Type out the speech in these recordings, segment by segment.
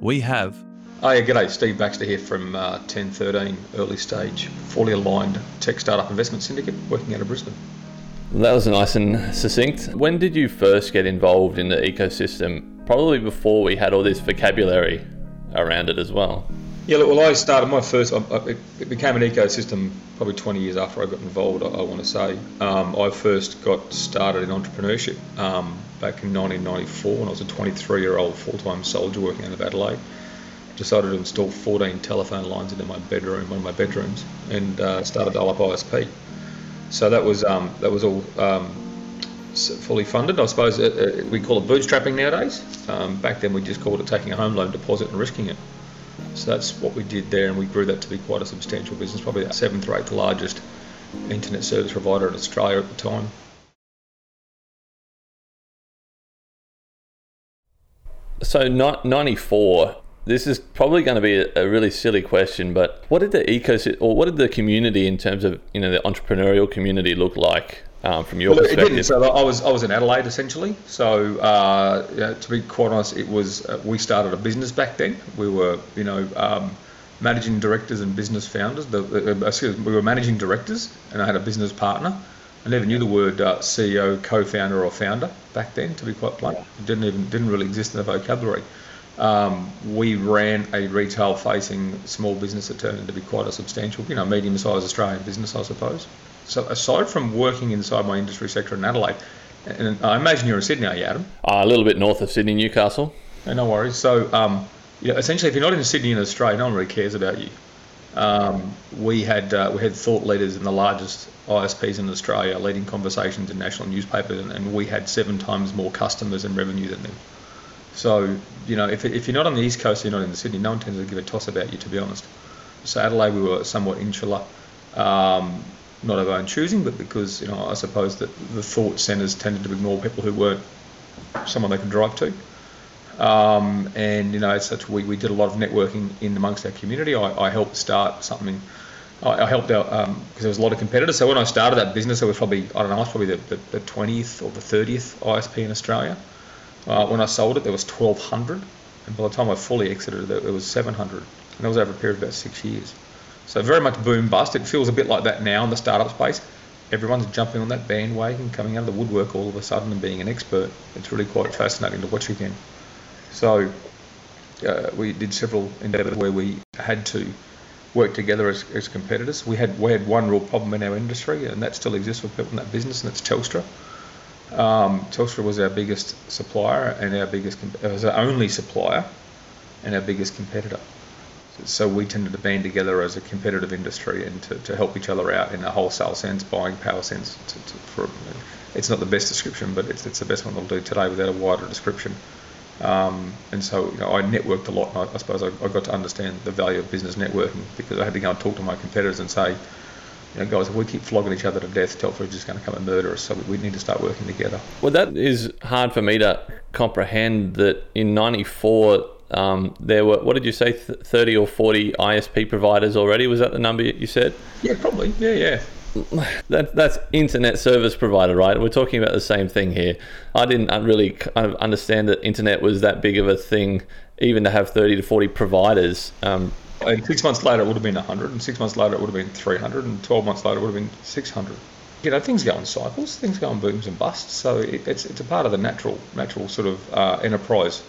we have. Oh, yeah, g'day. Steve Baxter here from uh, 1013 Early Stage, fully aligned tech startup investment syndicate working out of Brisbane. Well, that was nice and succinct. When did you first get involved in the ecosystem? Probably before we had all this vocabulary around it as well. Yeah, look, well, I started my first, it became an ecosystem probably 20 years after I got involved, I, I want to say. Um, I first got started in entrepreneurship um, back in 1994 when I was a 23 year old full time soldier working out of Adelaide. Decided to install 14 telephone lines into my bedroom, one of my bedrooms, and uh, started Dial-Up ISP. So that was um, that was all um, fully funded. I suppose uh, uh, we call it bootstrapping nowadays. Um, back then we just called it taking a home loan deposit and risking it. So that's what we did there, and we grew that to be quite a substantial business, probably the seventh or eighth largest internet service provider in Australia at the time. So, 94, this is probably going to be a, really silly question, but what did the ecosystem or what did the community in terms of you know the entrepreneurial community look like um, from your well, perspective? So I was I was in Adelaide essentially. So uh, yeah, to be quite honest, it was uh, we started a business back then. We were you know um, managing directors and business founders. The, uh, excuse, we were managing directors, and I had a business partner. I never knew the word uh, CEO, co-founder, or founder back then. To be quite blunt, it didn't even didn't really exist in the vocabulary. Um, we ran a retail-facing small business that turned into be quite a substantial, you know, medium-sized Australian business, I suppose. So aside from working inside my industry sector in Adelaide, and I imagine you're in Sydney, are you, Adam? Uh, a little bit north of Sydney, Newcastle. No, no worries. So, um, you know, essentially, if you're not in Sydney in Australia, no one really cares about you. Um, we had uh, we had thought leaders in the largest ISPs in Australia leading conversations in national newspapers, and, and we had seven times more customers and revenue than them. So, you know, if, if you're not on the East Coast, you're not in the Sydney, no one tends to give a toss about you, to be honest. So Adelaide, we were somewhat insular. Um, not of our own choosing, but because you know I suppose that the thought centres tended to ignore people who weren't someone they could drive to. Um, and you know, such, we, we did a lot of networking in amongst our community. I, I helped start something. I, I helped out because um, there was a lot of competitors. So when I started that business, it was probably I don't know, I was probably the, the, the 20th or the 30th ISP in Australia. Uh, when I sold it, there was 1,200, and by the time I fully exited it, was 700, and that was over a period of about six years. So very much boom bust. It feels a bit like that now in the startup space. Everyone's jumping on that bandwagon, coming out of the woodwork all of a sudden and being an expert. It's really quite fascinating to watch again. So uh, we did several endeavours where we had to work together as, as competitors. We had we had one real problem in our industry, and that still exists for people in that business, and that's Telstra. Um, Telstra was our biggest supplier and our biggest was our only supplier and our biggest competitor so we tended to band together as a competitive industry and to, to help each other out in a wholesale sense, buying power sense. To, to, for, it's not the best description, but it's, it's the best one I'll do today without a wider description. Um, and so you know, I networked a lot, and I, I suppose I, I, got to understand the value of business networking because I had to go and talk to my competitors and say, you know, guys, if we keep flogging each other to death, Telstra is just going to come and murder us. So we, we need to start working together. Well, that is hard for me to comprehend that in '94 um, there were what did you say, thirty or forty ISP providers already? Was that the number you said? Yeah, probably. Yeah, yeah. That, that's internet service provider, right? We're talking about the same thing here. I didn't really kind of understand that internet was that big of a thing, even to have 30 to 40 providers. Um, and six months later, it would have been 100, and six months later, it would have been 300, and 12 months later, it would have been 600. You know, things go in cycles, things go in booms and busts, so it, it's, it's a part of the natural, natural sort of uh, enterprise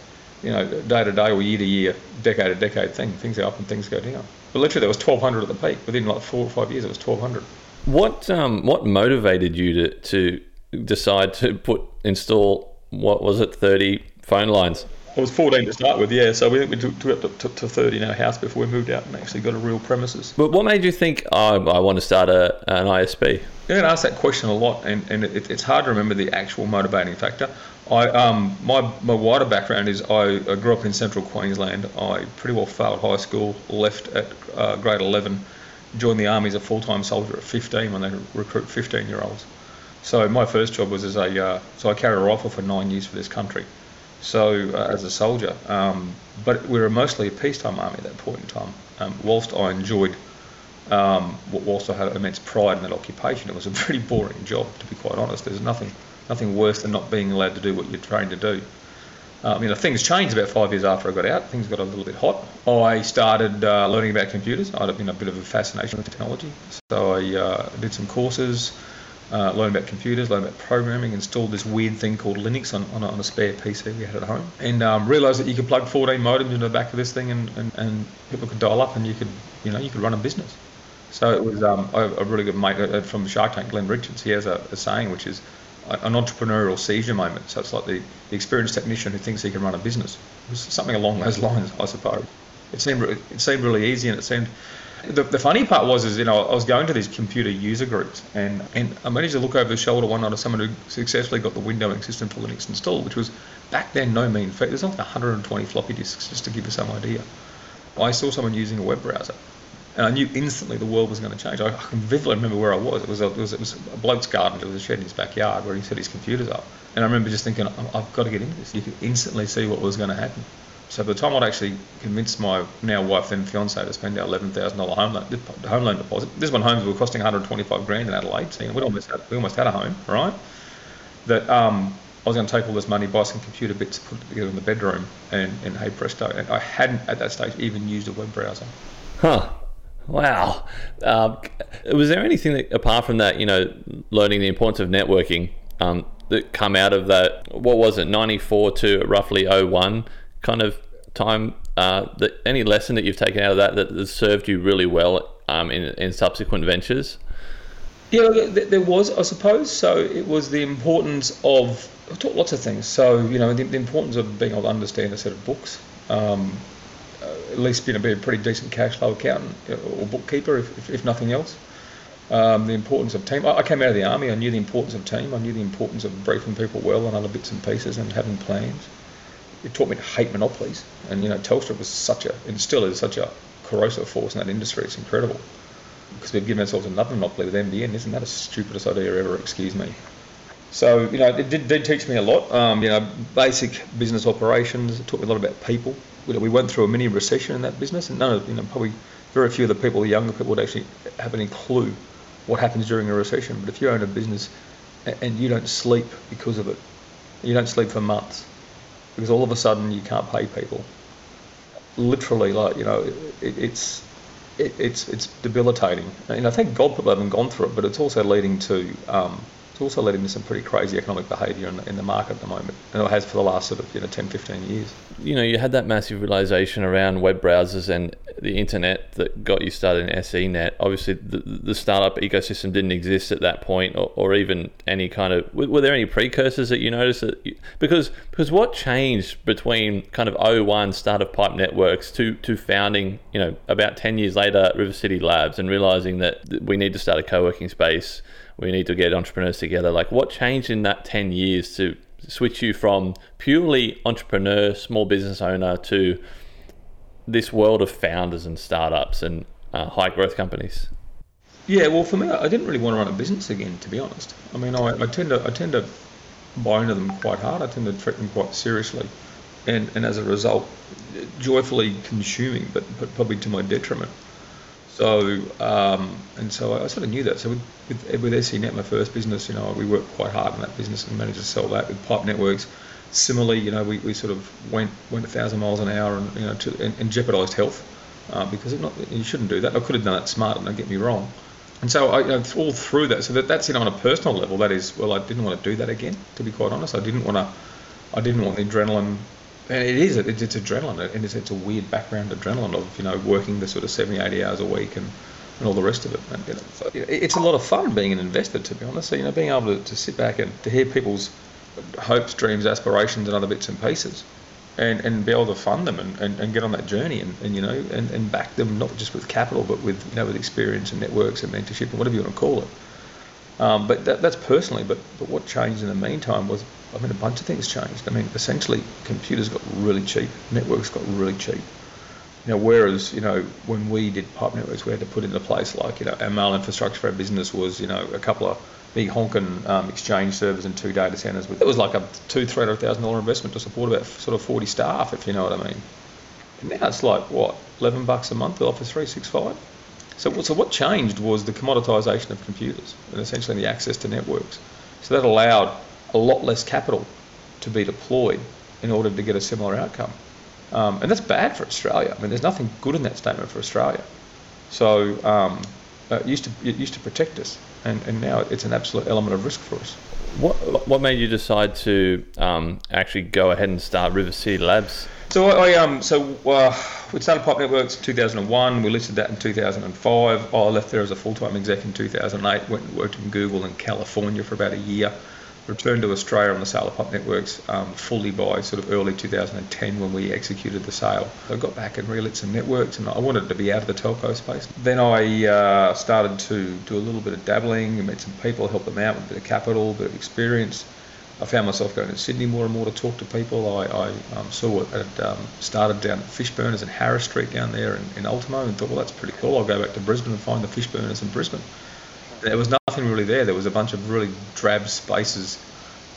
you know, day to day or year to year, decade to decade thing. Things go up and things go down. But literally, there was 1,200 at the peak. Within like four or five years, it was 1,200. What um, what motivated you to, to decide to put install what was it 30 phone lines? It was 14 to start with, yeah. So we, we took, took it to, to 30 in our house before we moved out and actually got a real premises. But what made you think, oh, I want to start a, an ISP? I get asked that question a lot, and, and it, it's hard to remember the actual motivating factor. I um, my my wider background is I, I, grew up in central Queensland. I pretty well failed high school, left at uh, grade 11, joined the army as a full-time soldier at 15 when they recruit 15-year-olds. So my first job was as a uh, so I carried a rifle for nine years for this country. So uh, as a soldier, um, but we were mostly a peacetime army at that point in time. Um, whilst I enjoyed, um, whilst I had immense pride in that occupation, it was a pretty boring job to be quite honest. There's nothing nothing worse than not being allowed to do what you're trained to do. Um, you know, things changed about five years after I got out. Things got a little bit hot. I started uh, learning about computers. I had been a bit of a fascination with technology, so I uh, did some courses, uh, learned about computers, learned about programming, installed this weird thing called Linux on, on, a, on a spare PC we had at home, and um, realised that you could plug 14 modems into the back of this thing, and, and, and people could dial up, and you could, you know, you could run a business. So it was um, a, a, really good mate uh, from Shark Tank, Glenn Richards. He has a, a saying which is an entrepreneurial seizure moment. So it's like the, the experienced technician who thinks he can run a business. It was something along those lines, I suppose. It seemed it seemed really easy, and it seemed. The, the funny part was, is you know, I was going to these computer user groups, and, and I managed to look over the shoulder one night of someone who successfully got the windowing system for Linux installed, which was back then no mean feat. There's like 120 floppy disks, just to give you some idea. I saw someone using a web browser and I knew instantly the world was going to change. I, I can vividly remember where I was. It was, a, it was it was a bloke's garden. There was a shed in his backyard where he set his computers up. And I remember just thinking, I've got to get into this. You could instantly see what was going to happen. So by the time I'd actually convinced my now wife and fiance to spend our eleven thousand dollar home loan home loan deposit, this one homes were costing one hundred twenty five grand in Adelaide. So we almost had we almost had a home, right? That um, I was going to take all this money, buy some computer bits, put it together in the bedroom, and, and hey presto, and I hadn't at that stage even used a web browser. Huh. Wow. Um, was there anything that, apart from that, you know, learning the importance of networking, um, that come out of that? What was it, 94 to roughly 01 kind of time? Uh, that any lesson that you've taken out of that that has served you really well um, in, in subsequent ventures? Yeah, there was, I suppose. So it was the importance of I taught lots of things. So you know, the, the importance of being able to understand a set of books. Um, at least you know, be a pretty decent cash flow accountant or bookkeeper, if, if, if nothing else. Um, the importance of team. I, I, came out of the army. I knew the importance of team. I knew the importance of briefing people well on other bits and pieces and having plans. It taught me to hate monopolies. And you know, Telstra was such a, and still is such a corrosive force in that industry. It's incredible because we've given ourselves another monopoly with NBN. Isn't that a stupidest idea ever? Excuse me. So you know, it did, did teach me a lot. Um, you know, basic business operations. It taught me a lot about people we went through a mini recession in that business, and none of you know probably very few of the people, the younger people, would actually have any clue what happens during a recession. But if you own a business and you don't sleep because of it, you don't sleep for months because all of a sudden you can't pay people. Literally, like you know, it, it's it, it's it's debilitating. And I think God people haven't gone through it, but it's also leading to um, it's also led into some pretty crazy economic behaviour in, in, the market at the moment, and it has for the last sort of you know 10, 15 years. You know, you had that massive realization around web browsers and the internet that got you started in SENet. Obviously, the, the startup ecosystem didn't exist at that point, or, or even any kind of. Were, were, there any precursors that you noticed? That you, because because what changed between kind of 01 startup pipe networks to to founding, you know, about 10 years later, River City Labs, and realizing that we need to start a co-working space we need to get entrepreneurs together. Like, what changed in that 10 years to switch you from purely entrepreneur, small business owner to this world of founders and startups and uh, high growth companies? Yeah, well, for me, I didn't really want to run a business again, to be honest. I mean, I, I tend to I tend to buy into them quite hard. I tend to treat them quite seriously, and and as a result, joyfully consuming, but, but probably to my detriment. So um, and so I sort of knew that. So with with, with SENet, my first business, you know, we worked quite hard in that business and managed to sell that with Pipe Networks. Similarly, you know, we, we sort of went went a thousand miles an hour and you know to, and, and jeopardised health uh, because not, you shouldn't do that. I could have done that smart, don't get me wrong. And so I, you know, all through that, so that that's you know on a personal level, that is well, I didn't want to do that again. To be quite honest, I didn't want to. I didn't want the adrenaline and it is it's, adrenaline and it's, it's a weird background adrenaline of you know working the sort of 70 80 hours a week and, and all the rest of it and, you know, so, it's a lot of fun being an investor to be honest so you know being able to, to sit back and to hear people's hopes dreams aspirations and other bits and pieces and, and be able to fund them and, and, and get on that journey and, and you know and, and back them not just with capital but with you know with experience and networks and mentorship and whatever you want to call it. Um, but that, that's personally. But but what changed in the meantime was I mean a bunch of things changed. I mean essentially computers got really cheap, networks got really cheap. You know, whereas you know when we did pipe networks, we had to put into place like you know our mail infrastructure for our business was you know a couple of big honking um, exchange servers and two data centers. It was like a two three hundred thousand dollar investment to support about sort of forty staff, if you know what I mean. And now it's like what eleven bucks a month Office three six five. So, so what changed was the commoditisation of computers and essentially the access to networks. So that allowed a lot less capital to be deployed in order to get a similar outcome. Um, and that's bad for Australia. I mean, there's nothing good in that statement for Australia. So um, it used to it used to protect us, and, and now it's an absolute element of risk for us. What what made you decide to um, actually go ahead and start River City Labs? So I, um so uh, we started Pipe Networks in 2001. We listed that in 2005. I left there as a full-time exec in 2008. Went and worked in Google in California for about a year returned to Australia on the sale of Pipe Networks um, fully by sort of early 2010 when we executed the sale. I got back and relit some networks and I wanted to be out of the telco space. Then I uh, started to do a little bit of dabbling and met some people, helped them out with a bit of capital, a bit of experience. I found myself going to Sydney more and more to talk to people. I, I um, saw it had um, started down at Fishburners in Harris Street down there in, in Ultimo and thought, well, that's pretty cool. I'll go back to Brisbane and find the Fishburners in Brisbane there was nothing really there. There was a bunch of really drab spaces,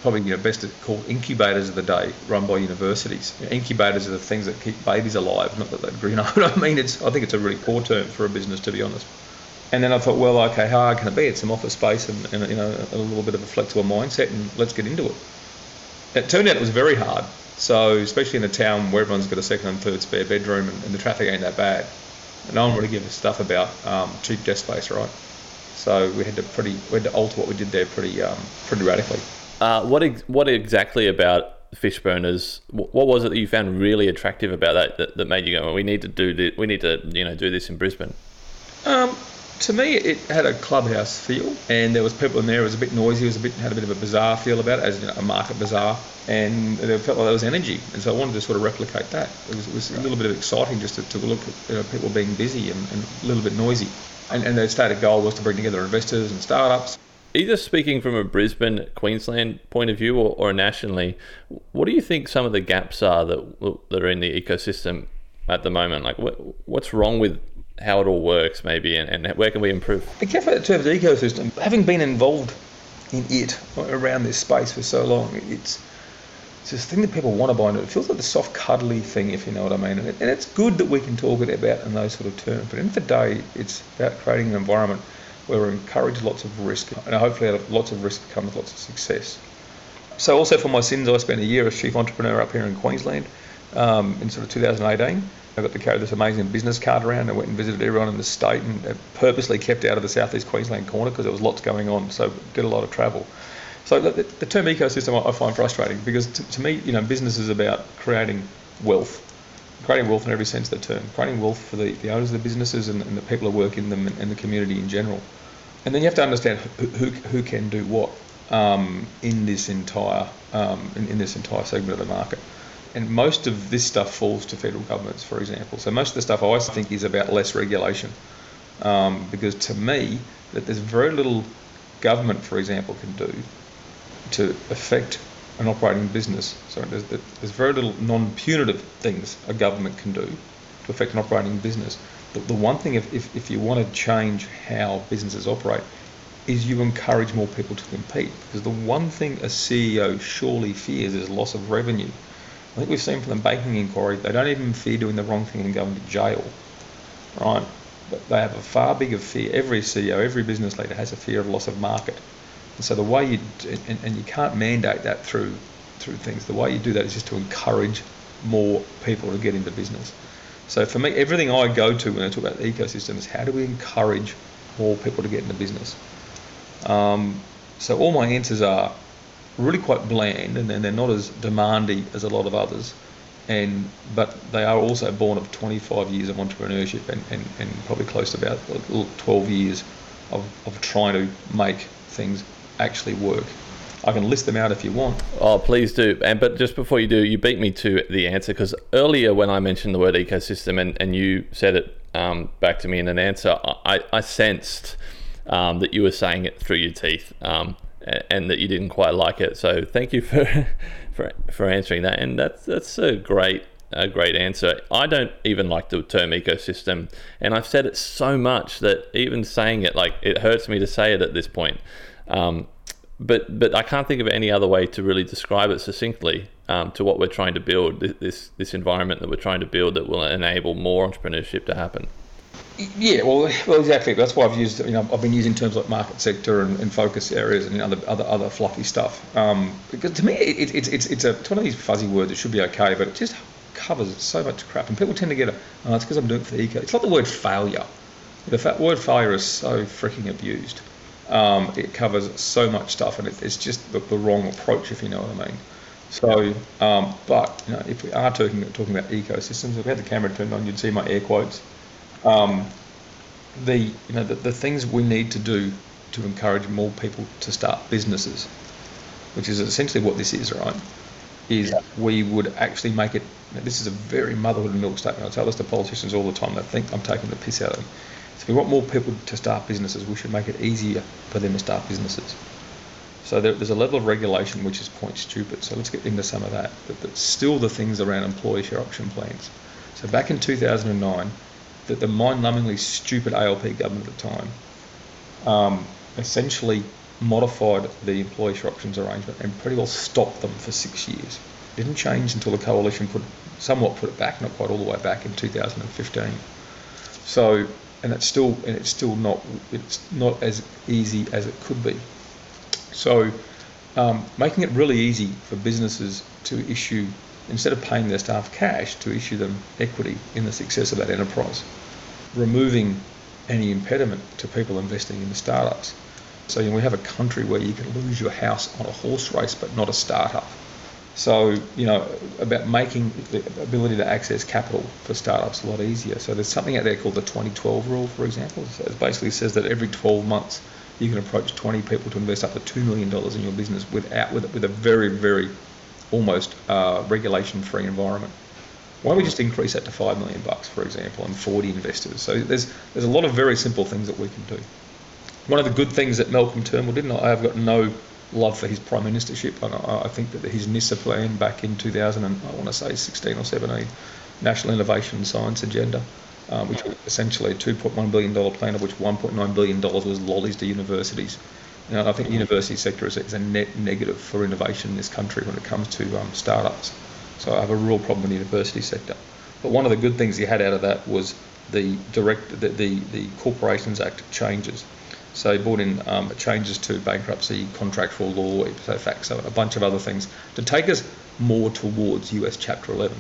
probably you know best called incubators of the day, run by universities. Incubators are the things that keep babies alive, not that they you know what I mean. It's I think it's a really poor term for a business to be honest. And then I thought, well, okay, how hard can it be? It's some office space and, and you know a little bit of a flexible mindset, and let's get into it. It turned out it was very hard. So especially in a town where everyone's got a second and third spare bedroom, and, and the traffic ain't that bad. and No one really gives a stuff about um, cheap desk space, right? So we had to pretty we had to alter what we did there pretty um, pretty radically. Uh, what ex- what exactly about Fishburners? What was it that you found really attractive about that that, that made you go, well, we need to do this, we need to you know do this in Brisbane? Um, to me, it had a clubhouse feel, and there was people in there. It was a bit noisy. It was a bit had a bit of a bizarre feel about it, as you know, a market bazaar, and it felt like there was energy. And so I wanted to sort of replicate that. It was, it was a little bit of exciting just to, to look at you know, people being busy and, and a little bit noisy and, and their stated goal was to bring together investors and startups. Either speaking from a Brisbane, Queensland point of view or, or nationally, what do you think some of the gaps are that, that are in the ecosystem at the moment? Like, what, what's wrong with how it all works, maybe, and, and where can we improve? The terms of ecosystem, having been involved in it around this space for so long, it's it's this thing that people want to buy into. It feels like the soft, cuddly thing, if you know what I mean. And, it, and it's good that we can talk it about in those sort of terms. But in the, the day, it's about creating an environment where we encourage lots of risk. And hopefully, lots of risk comes lots of success. So, also for my sins, I spent a year as chief entrepreneur up here in Queensland um, in sort of 2018. I got to carry this amazing business card around and went and visited everyone in the state and purposely kept out of the southeast Queensland corner because there was lots going on. So, did a lot of travel. So the, the term ecosystem I find frustrating because to, to, me, you know, business is about creating wealth, creating wealth in every sense of the term, creating wealth for the, the owners of the businesses and, and the people who work in them and, and, the community in general. And then you have to understand who, who, who can do what um, in this entire um, in, in this entire segment of the market. And most of this stuff falls to federal governments, for example. So most of the stuff I think is about less regulation, um, because to me, that there's very little government, for example, can do to affect an operating business. So there's, there's very little non-punitive things a government can do to affect an operating business. But the one thing, if, if, if you want to change how businesses operate, is you encourage more people to compete. Because the one thing a CEO surely fears is loss of revenue. I think we've seen from the banking inquiry, they don't even fear doing the wrong thing and going to jail, right? But they have a far bigger fear. Every CEO, every business leader has a fear of loss of market. And so the way you and, and you can't mandate that through through things. The way you do that is just to encourage more people to get into business. So for me, everything I go to when I talk about the ecosystem is how do we encourage more people to get into business. Um, so all my answers are really quite bland, and then they're not as demanding as a lot of others. And but they are also born of 25 years of entrepreneurship and, and, and probably close to about 12 years of, of trying to make things actually work. I can list them out if you want. Oh, please do. And but just before you do, you beat me to the answer because earlier when I mentioned the word ecosystem and, and you said it um, back to me in an answer, I, I sensed um, that you were saying it through your teeth um, and, that you didn't quite like it. So thank you for for, for answering that. And that's that's a great a great answer. I don't even like the term ecosystem, and I've said it so much that even saying it, like it hurts me to say it at this point. Um, but but I can't think of any other way to really describe it succinctly um, to what we're trying to build. This this environment that we're trying to build that will enable more entrepreneurship to happen. Yeah, well, well, exactly. That's why I've used, you know, I've been using terms like market sector and, and focus areas and you know, other other other fluffy stuff. Um, because to me, it, it, it's it's a it's one of these fuzzy words. It should be okay, but it just covers so much crap, and people tend to get it. Oh, it's because I'm doing it for the eco. It's not the word failure. The word failure is so freaking abused. Um, it covers so much stuff, and it, it's just the, the, wrong approach, if you know what I mean. So, um, but you know, if we are talking talking about ecosystems, if we had the camera turned on, you'd see my air quotes. Um, the you know the, the things we need to do to encourage more people to start businesses, which is essentially what this is, right? Is yeah. we would actually make it. This is a very motherhood and milk statement. I tell this to politicians all the time. They think I'm taking the piss out of them so if we want more people to start businesses, we should make it easier for them to start businesses. So there, there's a level of regulation which is point stupid. So let's get into some of that. But, but still the things around employee share option plans. So back in 2009, that the mind-numbingly stupid ALP government at the time um, essentially modified the employee share options arrangement and pretty well stopped them for six years. It didn't change until the coalition put somewhat put it back, not quite all the way back in 2015. So and it's still and it's still not it's not as easy as it could be. So, um, making it really easy for businesses to issue instead of paying their staff cash to issue them equity in the success of that enterprise, removing any impediment to people investing in the startups. So you know, we have a country where you can lose your house on a horse race, but not a startup. So, you know, about making the ability to access capital for startups a lot easier. So there's something out there called the 2012 rule, for example. So it basically says that every 12 months you can approach 20 people to invest up to $2 million in your business without, with, with a very, very almost uh, regulation-free environment. Why don't we just increase that to five million bucks, for example, and 40 investors? So there's there's a lot of very simple things that we can do. One of the good things that Malcolm Turnbull did, and I have got no love for his prime ministership. And I, I think that his NISA plan back in 2000, and I want to say 16 or 17, National Innovation Science Agenda, um, which was essentially a 2.1 billion dollar plan, of which 1.9 billion dollars was lollies to universities. You I think the university sector is, is, a net negative for innovation in this country when it comes to um, startups. So I have a real problem with the university sector. But one of the good things he had out of that was the direct the, the, the Corporations Act changes. So he brought in um, changes to bankruptcy, contractual law, ipso facto, and a bunch of other things to take us more towards US Chapter 11.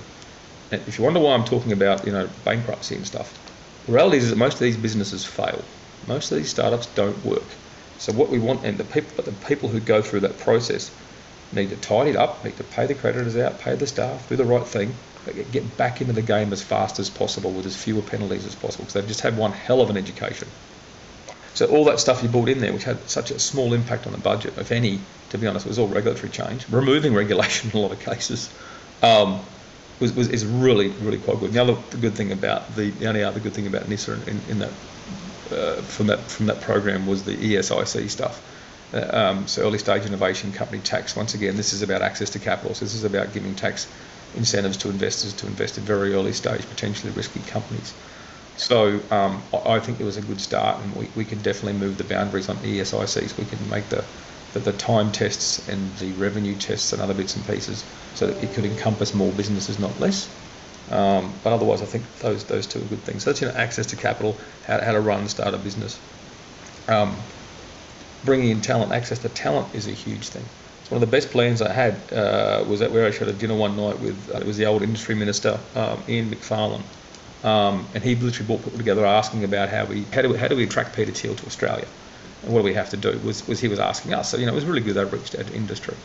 And if you wonder why I'm talking about, you know, bankruptcy and stuff, the reality is that most of these businesses fail. Most of these startups don't work. So what we want, and the people, but the people who go through that process need to tidy it up, need to pay the creditors out, pay the staff, do the right thing, get back into the game as fast as possible with as fewer penalties as possible because they've just had one hell of an education. So all that stuff you brought in there, which had such a small impact on the budget, if any, to be honest, was all regulatory change. Removing regulation in a lot of cases um, was, was is really really quite good. The other good thing about the, the only other good thing about NISA in, in that uh, from that from that program was the ESIC stuff. Uh, um, so early stage innovation company tax. Once again, this is about access to capital. So this is about giving tax incentives to investors to invest in very early stage, potentially risky companies. So um, I think it was a good start, and we, we can definitely move the boundaries on ESICs. We can make the, the, the time tests and the revenue tests and other bits and pieces so that it could encompass more businesses, not less. Um, but otherwise, I think those those two are good things. So that's you know access to capital, how, how to run, start a business. Um, bringing in talent, access to talent is a huge thing. One of the best plans I had uh, was that where I shared a dinner one night with uh, it was the old industry minister um, Ian Macfarlane um, and he literally brought people together asking about how we how do we, how do we attract Peter Thiel to Australia, and what do we have to do? Was was he was asking us? So you know it was really good they reached out to industry,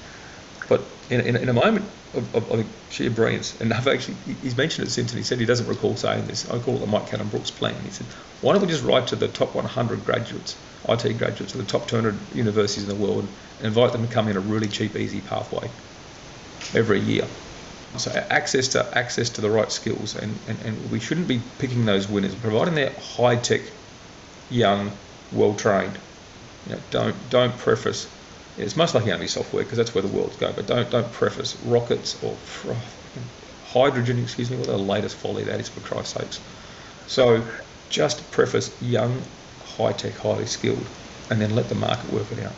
but in, in, in a moment of, of, of, sheer brilliance, and I've actually he's mentioned it since, and he said he doesn't recall saying this. I call it the Mike Cannon Brookes plan. He said, why don't we just write to the top 100 graduates IT graduates of the top 200 universities in the world and invite them to come in a really cheap, easy pathway every year. So access to access to the right skills, and, and, and we shouldn't be picking those winners, providing they're high tech, young, well trained. You know, don't don't preface. It's most likely only software because that's where the world's going. But don't don't preface rockets or hydrogen. Excuse me, what the latest folly that is for Christ's sakes. So just preface young, high tech, highly skilled, and then let the market work it out.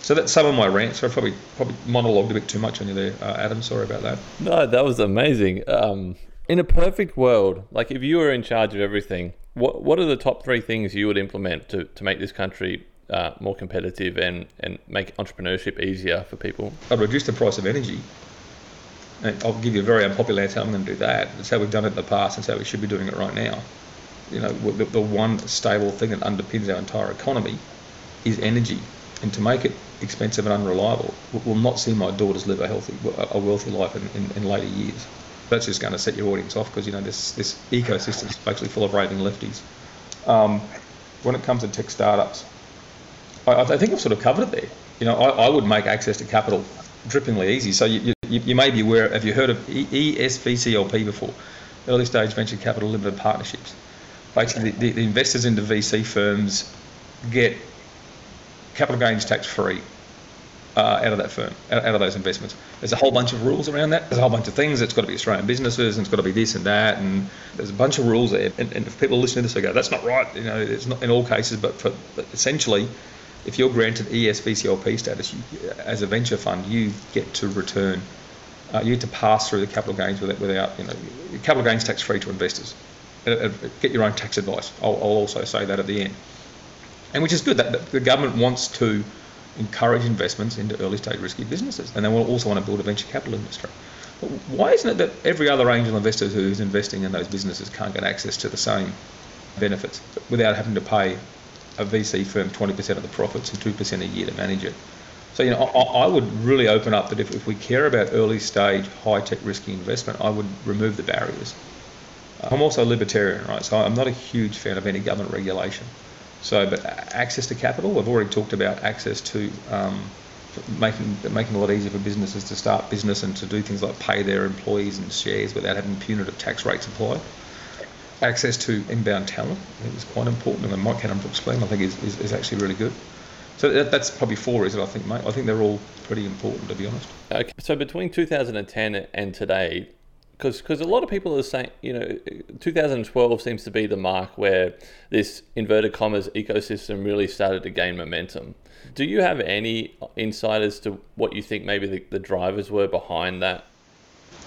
So that's some of my rants. So I probably probably monologued a bit too much on you there, uh, Adam. Sorry about that. No, that was amazing. Um, in a perfect world, like if you were in charge of everything, what what are the top three things you would implement to, to make this country uh, more competitive and, and make entrepreneurship easier for people? I'd reduce the price of energy. And I'll give you a very unpopular answer. I'm going to do that. It's how we've done it in the past. It's how we should be doing it right now. You know, the, the one stable thing that underpins our entire economy is energy. And to make it expensive and unreliable will not see my daughters live a healthy, a wealthy life in, in, in later years. That's just going to set your audience off because you know this this ecosystem is basically full of raving lefties. Um, when it comes to tech startups, I, I, think I've sort of covered it there. You know, I, I would make access to capital drippingly easy. So you, you, you may be aware. Have you heard of ESVCLP before? Early stage venture capital limited partnerships. Basically, the, the investors into VC firms get capital gains tax free uh, out of that firm, out, out, of those investments. There's a whole bunch of rules around that. There's a whole bunch of things. It's got to be Australian businesses, and it's got to be this and that, and there's a bunch of rules there. And, and if people listen to this, they go, "That's not right." You know, it's not in all cases, but, for, but essentially, if you're granted ESVCLP status you, as a venture fund, you get to return. Uh, you get to pass through the capital gains without, without you know, capital gains tax free to investors. Uh, uh, get your own tax advice. I'll, I'll also say that at the end and which is good. That the government wants to encourage investments into early stage risky businesses, and they will also want to build a venture capital industry. But why isn't it that every other angel investor who's investing in those businesses can't get access to the same benefits without having to pay a VC firm 20% of the profits and 2% a year to manage it? So, you know, I, I would really open up that if, if we care about early stage, high tech risky investment, I would remove the barriers. I'm also a libertarian, right? So I'm not a huge fan of any government regulation. So, but access to capital, we've already talked about access to um, making making it a lot easier for businesses to start business and to do things like pay their employees in shares without having punitive tax rates applied. Access to inbound talent, is quite important, and Mike Cannon-Brookes scheme I think is, is, is, actually really good. So that, that's probably four, reasons. I think, mate. I think they're all pretty important, to be honest. Okay. So between 2010 and today, because a lot of people are saying, you know, 2012 seems to be the mark where this inverted commas ecosystem really started to gain momentum. Do you have any insight as to what you think maybe the, the drivers were behind that?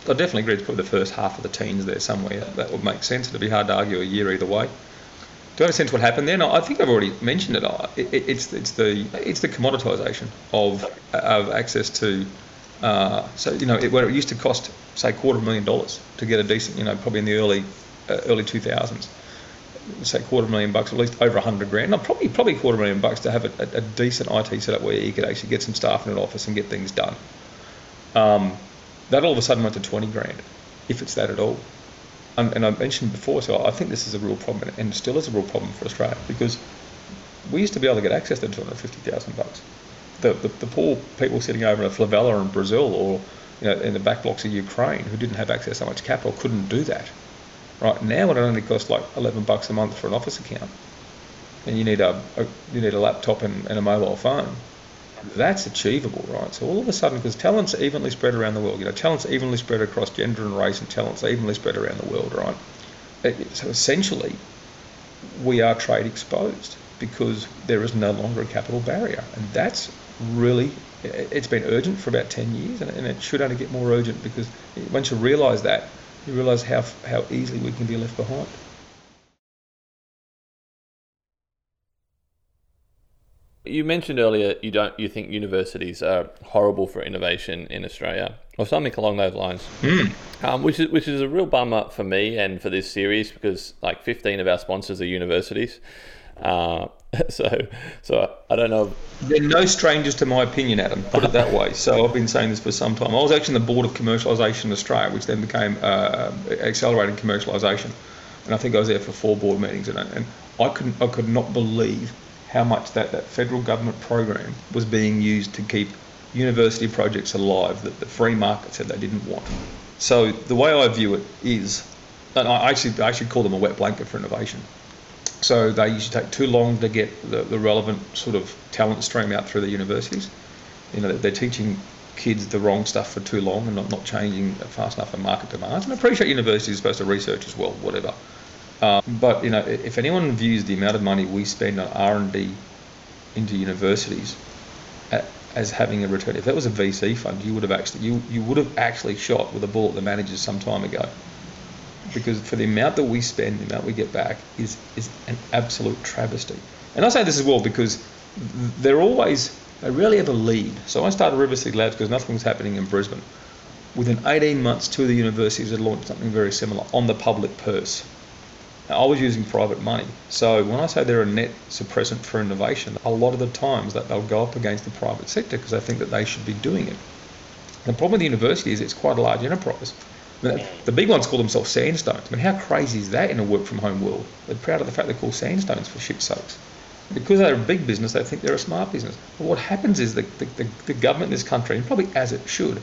I definitely agree. It's probably the first half of the teens there somewhere. That would make sense. It'd be hard to argue a year either way. Do you have a sense what happened there? No, I think I've already mentioned it. it, it it's it's the it's the commoditisation of of access to uh, so you know, it, where it used to cost say quarter of a million dollars to get a decent, you know, probably in the early uh, early 2000s, say quarter of a million bucks, at least over a hundred grand, probably probably quarter million bucks to have a, a, a, decent IT setup where you could actually get some staff in an office and get things done. Um, that all of a sudden went to 20 grand, if it's that at all. And, and I mentioned before, so I think this is a real problem, and still is a real problem for Australia because we used to be able to get access to 250,000 bucks the, the, the, poor people sitting over in a favela in Brazil or you know, in the back blocks of Ukraine who didn't have access to much capital couldn't do that. Right now, it only costs like 11 bucks a month for an office account, and you need a, a you need a laptop and, and, a mobile phone. That's achievable, right? So all of a sudden, because talent's are evenly spread around the world, you know, talent's evenly spread across gender and race, and talent's are evenly spread around the world, right? Uh, so essentially, we are trade exposed because there is no longer a capital barrier, and that's really it's been urgent for about 10 years and, it should only get more urgent because once you realise that you realise how how easily we can be left behind. You mentioned earlier you don't you think universities are horrible for innovation in Australia or something along those lines, mm. um, which is which is a real bummer for me and for this series because like 15 of our sponsors are universities. Uh, so, so I don't know. They're no strangers to my opinion, Adam. Put it that way. So I've been saying this for some time. I was actually on the board of Commercialisation in Australia, which then became uh, Accelerating Commercialisation, and I think I was there for four board meetings, and, and I couldn't, I could not believe how much that, that federal government program was being used to keep university projects alive that the free market said they didn't want. So the way I view it is, and I actually, I actually call them a wet blanket for innovation. So they usually take too long to get the, the relevant sort of talent stream out through the universities. You know, they're teaching kids the wrong stuff for too long and not, not changing fast enough for market demands. And I appreciate universities are supposed to research as well, whatever. Uh, but you know, if anyone views the amount of money we spend on R and D into universities as having a return, if that was a VC fund, you would have actually you, you would have actually shot with a ball at the managers some time ago. Because for the amount that we spend, the amount we get back is is an absolute travesty. And I say this as well because they're always they rarely ever lead. So I started River City Labs because nothing was happening in Brisbane. Within 18 months, two of the universities had launched something very similar on the public purse. I was using private money. So when I say they're a net suppressant for innovation, a lot of the times that they'll go up against the private sector because they think that they should be doing it. The problem with the university is it's quite a large enterprise. the big ones call themselves sandstones. I mean, how crazy is that in a work from home world? They're proud of the fact they're called sandstones for shit sakes. Because they're a big business, they think they're a smart business. But what happens is the, the, the, government in this country, and probably as it should,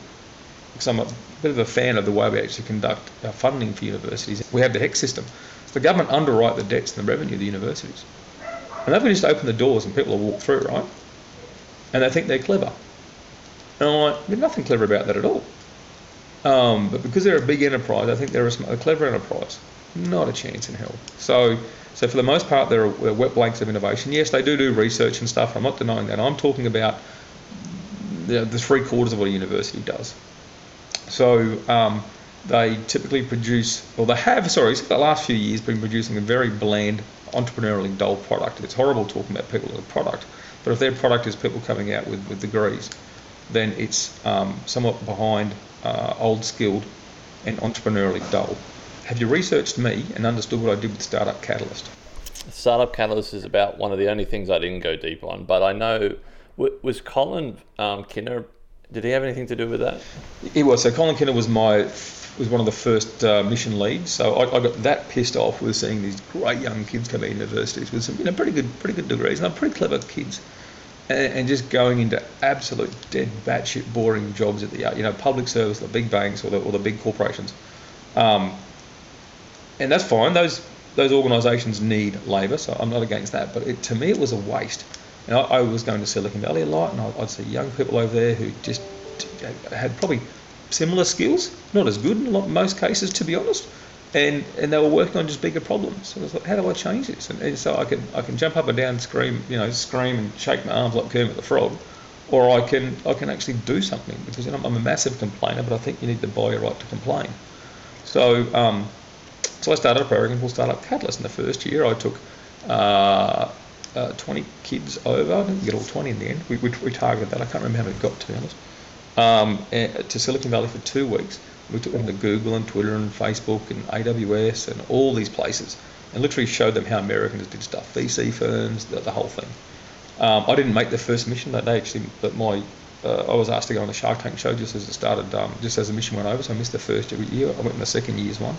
because I'm a bit of a fan of the way we actually conduct our funding for universities, we have the HECS system the government underwrite the debts and the revenue of the universities. And they can just open the doors and people will walk through, right? And they think they're clever. And I'm like, there's nothing clever about that at all. Um, but because they're a big enterprise, I think they're a, clever enterprise. Not a chance in hell. So, so for the most part, they're, they're wet blanks of innovation. Yes, they do do research and stuff. I'm not denying that. I'm talking about the, the three quarters of what a university does. So, um, they typically produce, or they have, sorry, the last few years been producing a very bland, entrepreneurially dull product. It's horrible talking about people as a product, but if their product is people coming out with, with degrees, then it's um, somewhat behind, uh, old skilled, and entrepreneurially dull. Have you researched me and understood what I did with Startup Catalyst? Startup Catalyst is about one of the only things I didn't go deep on, but I know was Colin um, Kinner. Did he have anything to do with that? He was. So Colin Kinner was my was one of the first uh, mission leads. So I, I, got that pissed off with seeing these great young kids come out of universities with some, you know, pretty good, pretty good degrees, and they're pretty clever kids, and, and, just going into absolute dead batshit boring jobs at the, you know, public service, the big banks or the, or the big corporations, um, and that's fine. Those those organisations need labour, so I'm not against that. But it, to me, it was a waste. And I, I was going to Silicon Valley a lot, and I, I'd see young people over there who just had probably similar skills, not as good in most cases, to be honest. And, and they were working on just bigger problems. So I was like, how do I change this? And, and so I can I can jump up and down, scream, you know, scream and shake my arms like Kermit the Frog, or I can I can actually do something because you know, I'm a massive complainer, but I think you need to buy your right to complain. So um, so I started a program called Startup Catalyst. In the first year, I took uh, uh, 20 kids over. I didn't get all 20 in the end. We, we, we targeted that. I can't remember how many got to be honest um, eh, to Silicon Valley for two weeks. We took them to Google and Twitter and Facebook and AWS and all these places and literally showed them how Americans did stuff, VC firms, the, the whole thing. Um, I didn't make the first mission that they actually, but my uh, I was asked to go on the Shark Tank show just as it started, um, just as the mission went over. So I missed the first year. I went in the second year's one,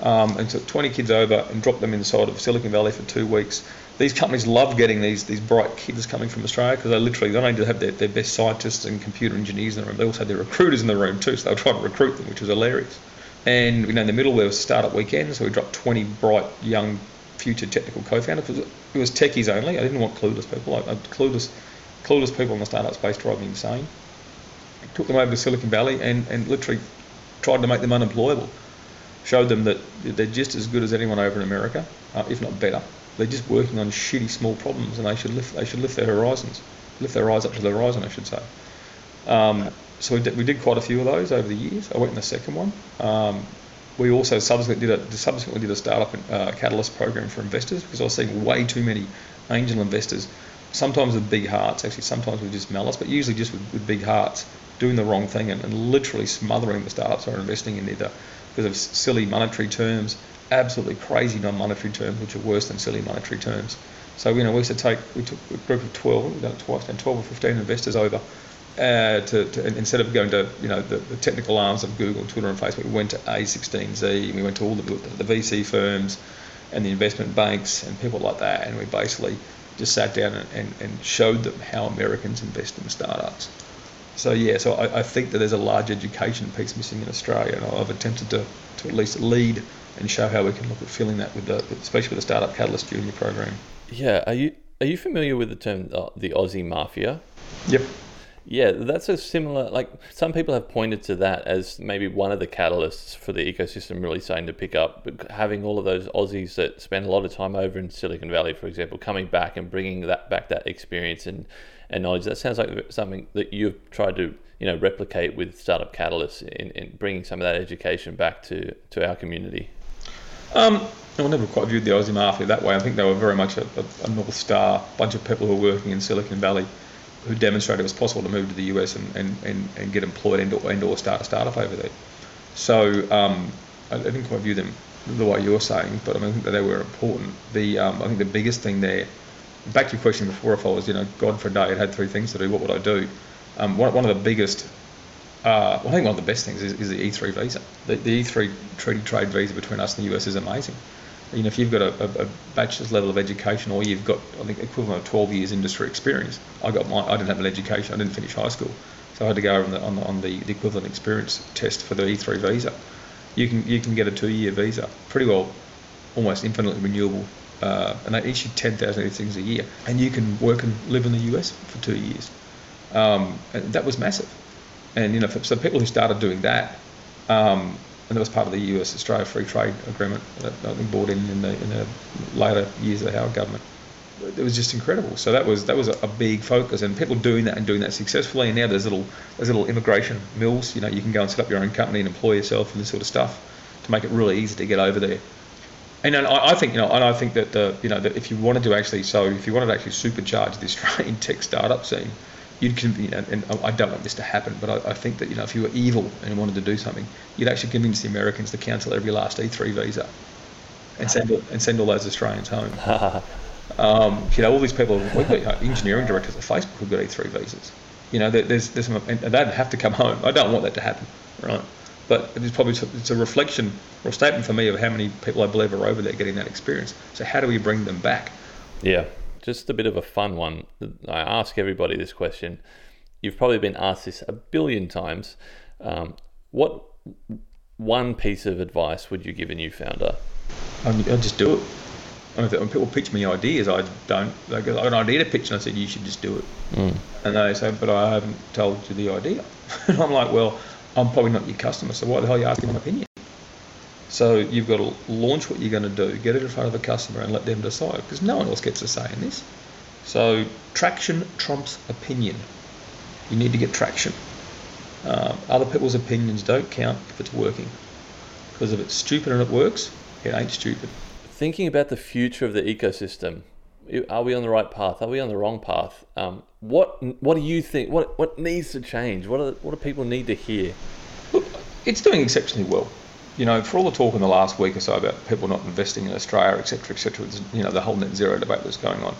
um, and took 20 kids over and dropped them inside of Silicon Valley for two weeks these companies love getting these these bright kids coming from Australia because they literally not only have their, their best scientists and computer engineers in the room, they also have their recruiters in the room too. So they were trying to recruit them, which was hilarious. And you know, in the middle there was startup weekend, so we dropped 20 bright young future technical co-founders. It was, it was techies only. I didn't want clueless people. I, I, clueless clueless people in the startup space drive me insane. Took them over to Silicon Valley and, and literally tried to make them unemployable. Showed them that they're just as good as anyone over in America, uh, if not better they're just working on shitty small problems, and they should lift they should lift their horizons, lift their eyes up to the horizon, I should say. Um, so we did, we did quite a few of those over the years. I went in the second one. Um, we also subsequently did a subsequently did a startup uh, catalyst program for investors because I was seeing way too many angel investors, sometimes with big hearts, actually sometimes with just malice, but usually just with, with big hearts, doing the wrong thing and, and literally smothering the startups they're investing in either because of silly monetary terms, absolutely crazy non-monetary terms, which are worse than silly monetary terms. So you know, we used to take we took a group of 12, we've done it twice, and 12 or 15 investors over. Uh, to, to, instead of going to you know the, the, technical arms of Google, Twitter, and Facebook, we went to A16Z, and we went to all the, the VC firms and the investment banks and people like that, and we basically just sat down and, and, and showed them how Americans invest in startups. So yeah, so I, I, think that there's a large education piece missing in Australia, and I've attempted to, to at least lead and show how we can look at filling that with the, especially with the Startup Catalyst Junior program. Yeah, are you are you familiar with the term uh, the Aussie Mafia? Yep. Yeah, that's a similar. Like some people have pointed to that as maybe one of the catalysts for the ecosystem really starting to pick up. But having all of those Aussies that spend a lot of time over in Silicon Valley, for example, coming back and bringing that back that experience and and knowledge. That sounds like something that you've tried to you know replicate with Startup Catalyst in, in bringing some of that education back to to our community. Um, I never quite viewed the Aussie Mafia that way. I think they were very much a, a, North Star bunch of people who were working in Silicon Valley who demonstrated it was possible to move to the US and, and, and, and get employed and or, and or start a startup over there. So um, I, I didn't quite view them the way you're saying, but I, mean, I think that they were important. The um, I think the biggest thing there, back to your question before, if I was you know God for a day, I had three things to do. What would I do? Um, one, one of the biggest, uh, well, I think one of the best things is, is the E3 visa. The, the E3 treaty trade visa between us and the US is amazing you know, if you've got a, a, bachelor's level of education or you've got, I think, equivalent of 12 years industry experience, I got my, I didn't have an education, I didn't finish high school, so I had to go on the, on the, on the, the equivalent experience test for the E3 visa. You can you can get a two-year visa, pretty well, almost infinitely renewable, uh, and they issue 10,000 of these things a year, and you can work and live in the US for two years. Um, that was massive, and you know, for, so people who started doing that. Um, and that was part of the US Australia Free Trade Agreement that I think brought in in the, in the later years of Howard government. It was just incredible. So that was that was a, big focus, and people doing that and doing that successfully. And now there's little there's little immigration mills. You know, you can go and set up your own company and employ yourself and this sort of stuff to make it really easy to get over there. And, and I, I think you know, and I think that the you know that if you wanted to actually so if you wanted to actually supercharge the Australian tech startup scene, you'd you know, and I don't want this to happen, but I, I, think that you know if you were evil and wanted to do something, you'd actually convince the Americans to cancel every last E3 visa and send all, and send all those Australians home. um, you know, all these people, we've got engineering directors at Facebook who've got E3 visas. You know, there's there's some, and they'd have to come home. I don't want that to happen, right? But it's probably it's a reflection or a statement for me of how many people I believe are over there getting that experience. So how do we bring them back? Yeah just a bit of a fun one. I ask everybody this question. You've probably been asked this a billion times. Um, what one piece of advice would you give a new founder? I just do it. I mean, when people pitch me ideas, I don't. Go, I got an idea to pitch, and I said, you should just do it. Mm. And they say, but I haven't told you the idea. and I'm like, well, I'm probably not your customer, so why the hell are you asking my opinion? So you've got to launch what you're going to do, get it in front of a customer, and let them decide because no one else gets a say in this. So traction trumps opinion. You need to get traction. Uh, other people's opinions don't count if it's working because if it's stupid and it works, it ain't stupid. Thinking about the future of the ecosystem, are we on the right path? Are we on the wrong path? Um, what What do you think? What What needs to change? What are, What do people need to hear? Look, it's doing exceptionally well you know, for all the talk in the last week or so about people not investing in Australia, etc., etc., you know, the whole net zero debate that's going on.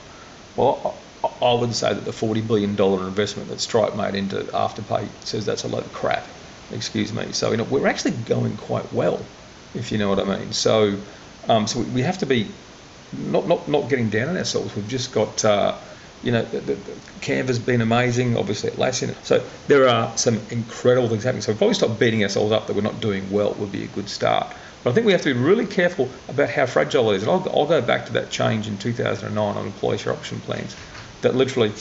Well, I, I would say that the $40 billion investment that Stripe made into Afterpay says that's a load of crap. Excuse me. So, you know, we're actually going quite well, if you know what I mean. So, um, so we have to be not, not, not getting down on ourselves. We've just got, uh, you know, the, the, Canva's been amazing, obviously Atlassian. So there are some incredible things happening. So if we stop beating ourselves up that we're not doing well would be a good start. But I think we have to be really careful about how fragile it is. And I'll, I'll go back to that change in 2009 on employee share option plans that literally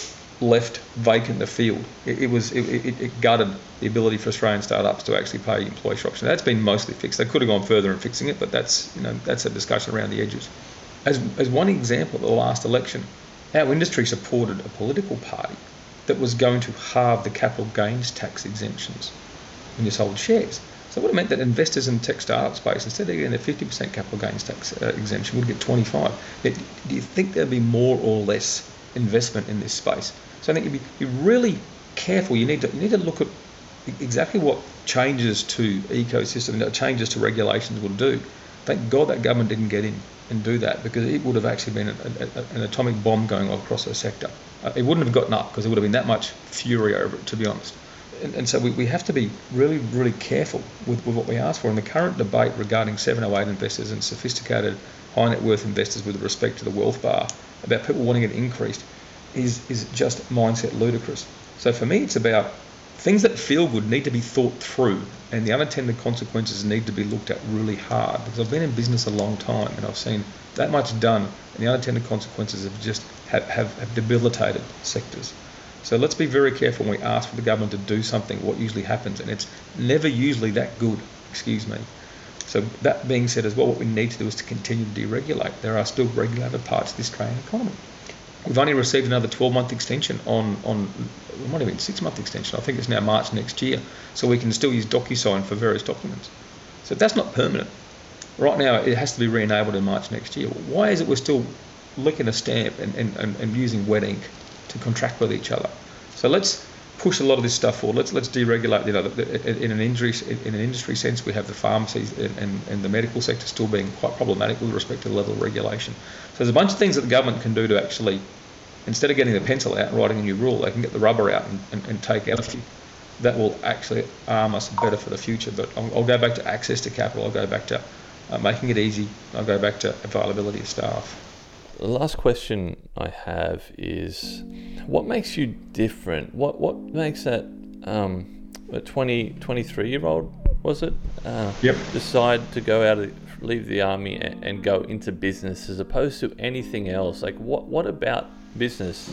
left vacant the field. It, it was it, it, it, gutted the ability for Australian startups to actually pay employee share option. That's been mostly fixed. They could have gone further in fixing it, but that's you know that's a discussion around the edges. As, as one example, the last election, our industry supported a political party that was going to halve the capital gains tax exemptions when you sold shares. So it would have meant that investors in tech startup space, instead of getting a 50% capital gains tax uh, exemption, would get 25. Yet, do you think there'd be more or less investment in this space? So I think you'd be, be really careful. You need to you need to look at exactly what changes to ecosystem, changes to regulations will do. Thank God that government didn't get in and do that because it would have actually been a, a, an atomic bomb going across the sector. Uh, it wouldn't have gotten up because there would have been that much fury over it, to be honest. And, and so we, we have to be really, really careful with, with what we ask for. In the current debate regarding 708 investors and sophisticated high net worth investors with respect to the wealth bar about people wanting it increased is, is just mindset ludicrous. So for me, it's about things that feel good need to be thought through and the unintended consequences need to be looked at really hard because I've been in business a long time and I've seen that much done and the unintended consequences have just have, have, have debilitated sectors. So let's be very careful when we ask for the government to do something, what usually happens, and it's never usually that good, excuse me. So that being said as well, what we need to do is to continue to deregulate. There are still regulated parts of the Australian economy. We've only received another 12-month extension on, on it might have been six-month extension. I think it's now March next year. So we can still use DocuSign for various documents. So that's not permanent. Right now, it has to be re-enabled in March next year. Why is it we're still licking a stamp and, and, and, and using wet ink to contract with each other? So let's push a lot of this stuff forward. Let's let's deregulate. You know, in an industry in an industry sense, we have the pharmacies and, and, and the medical sector still being quite problematic with respect to the level of regulation. So there's a bunch of things that the government can do to actually, instead of getting the pencil out and writing a new rule, they can get the rubber out and, and, and take out a few. That will actually arm us better for the future. But I'll, I'll go back to access to capital. I'll go back to uh, making it easy. I'll go back to availability of staff. The last question I have is what makes you different? What what makes that um, a 20, 23 year old, was it? Uh, yep. Decide to go out, of, leave the army and, and go into business as opposed to anything else? Like, what, what about business?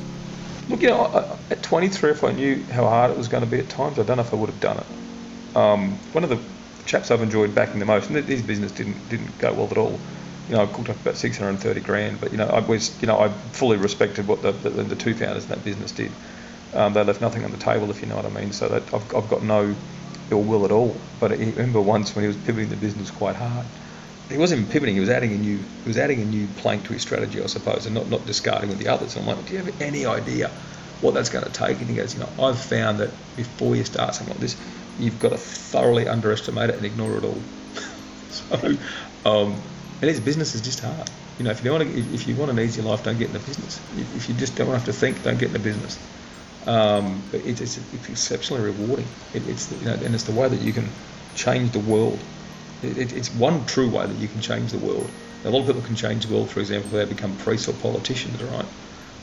Look, you know, at 23, if I knew how hard it was going to be at times, I don't know if I would have done it. Um, one of the chaps I've enjoyed backing the most, and his business didn't didn't go well at all, you know, I cooked up about 630 grand, but you know, I was, you know, I fully respected what the, the, the two founders in that business did. Um, they left nothing on the table, if you know what I mean. So that I've, I've got no ill will at all. But I remember once when he was pivoting the business quite hard. He wasn't pivoting; he was adding a new, he was adding a new plank to his strategy, I suppose, and not, not discarding with the others. And I'm like, do you have any idea what that's going to take? And he goes, you know, I've found that before you start something like this, you've got to thoroughly underestimate it and ignore it all. so um, it is business is just hard. You know, if you want to, if you want an easy life, don't get in the business. If you just don't want to have to think, don't get in the business. Um, but it's, it's, it's, exceptionally rewarding. It, it's you know, and it's the way that you can change the world. It, it's one true way that you can change the world. A lot of people can change the world, for example, if they become priests or politicians, right?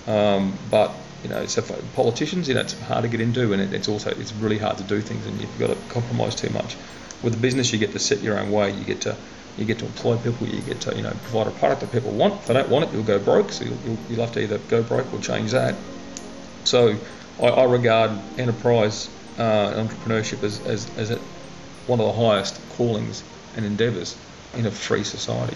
Um, but you know, so politicians, you know, it's hard to get into, and it's also it's really hard to do things, and you've got to compromise too much. With the business, you get to set your own way. You get to you get to employ people, you get to you know provide a product that people want. If they don't want it, you'll go broke. So you'll, you'll, you'll have to either go broke or change that. So I, I regard enterprise uh, entrepreneurship as, as, as one of the highest callings and endeavours in a free society.